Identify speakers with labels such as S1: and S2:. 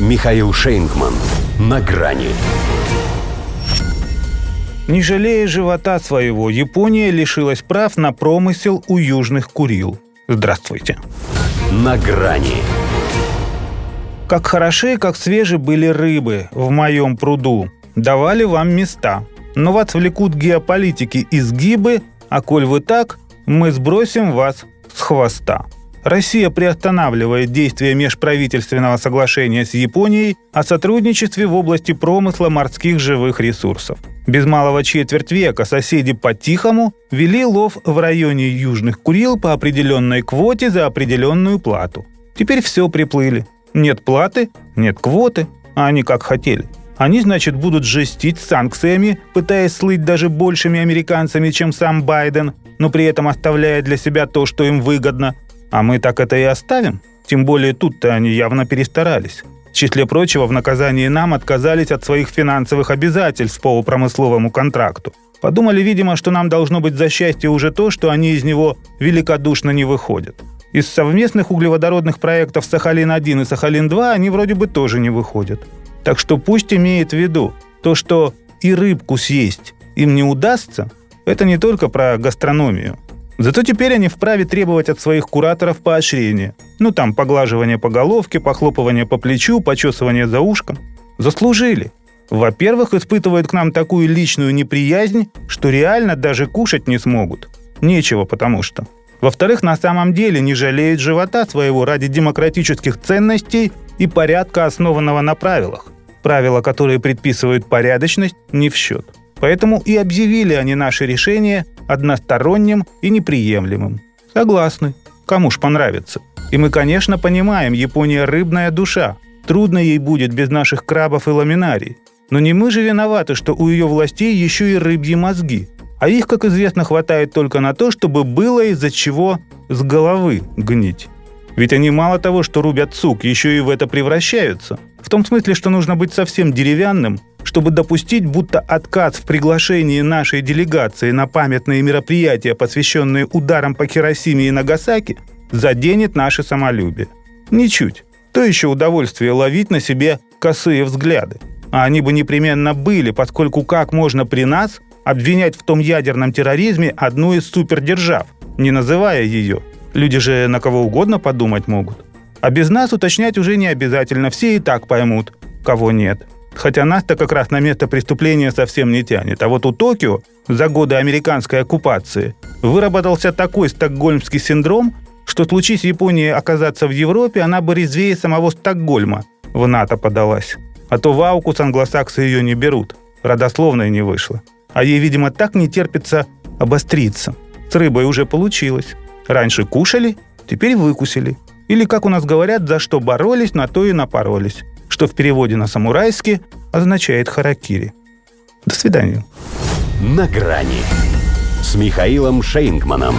S1: Михаил Шейнгман. На грани.
S2: Не жалея живота своего, Япония лишилась прав на промысел у южных Курил. Здравствуйте.
S1: На грани.
S2: Как хороши, как свежи были рыбы в моем пруду. Давали вам места. Но вас влекут геополитики изгибы, а коль вы так, мы сбросим вас с хвоста. Россия приостанавливает действие межправительственного соглашения с Японией о сотрудничестве в области промысла морских живых ресурсов. Без малого четверть века соседи по-тихому вели лов в районе Южных Курил по определенной квоте за определенную плату. Теперь все приплыли. Нет платы, нет квоты, а они как хотели. Они, значит, будут жестить санкциями, пытаясь слыть даже большими американцами, чем сам Байден, но при этом оставляя для себя то, что им выгодно – а мы так это и оставим? Тем более тут-то они явно перестарались. В числе прочего, в наказании нам отказались от своих финансовых обязательств по промысловому контракту. Подумали, видимо, что нам должно быть за счастье уже то, что они из него великодушно не выходят. Из совместных углеводородных проектов Сахалин-1 и Сахалин-2 они вроде бы тоже не выходят. Так что пусть имеет в виду, то, что и рыбку съесть им не удастся, это не только про гастрономию. Зато теперь они вправе требовать от своих кураторов поощрения. Ну там поглаживание по головке, похлопывание по плечу, почесывание за ушком. Заслужили. Во-первых, испытывают к нам такую личную неприязнь, что реально даже кушать не смогут. Нечего потому что. Во-вторых, на самом деле не жалеют живота своего ради демократических ценностей и порядка, основанного на правилах. Правила, которые предписывают порядочность, не в счет. Поэтому и объявили они наше решение односторонним и неприемлемым. Согласны. Кому ж понравится. И мы, конечно, понимаем, Япония рыбная душа. Трудно ей будет без наших крабов и ламинарий. Но не мы же виноваты, что у ее властей еще и рыбьи мозги. А их, как известно, хватает только на то, чтобы было из-за чего с головы гнить. Ведь они мало того, что рубят сук, еще и в это превращаются. В том смысле, что нужно быть совсем деревянным, чтобы допустить, будто отказ в приглашении нашей делегации на памятные мероприятия, посвященные ударам по Хиросиме и Нагасаки, заденет наше самолюбие. Ничуть. То еще удовольствие ловить на себе косые взгляды. А они бы непременно были, поскольку как можно при нас обвинять в том ядерном терроризме одну из супердержав, не называя ее? Люди же на кого угодно подумать могут. А без нас уточнять уже не обязательно, все и так поймут, кого нет. Хотя нас-то как раз на место преступления совсем не тянет. А вот у Токио за годы американской оккупации выработался такой стокгольмский синдром, что случись Японии оказаться в Европе, она бы резвее самого Стокгольма в НАТО подалась. А то в Аукус англосаксы ее не берут. Родословная не вышла. А ей, видимо, так не терпится обостриться. С рыбой уже получилось. Раньше кушали, теперь выкусили. Или, как у нас говорят, за что боролись, на то и напоролись что в переводе на самурайский означает харакири. До свидания.
S1: На грани с Михаилом Шейнгманом.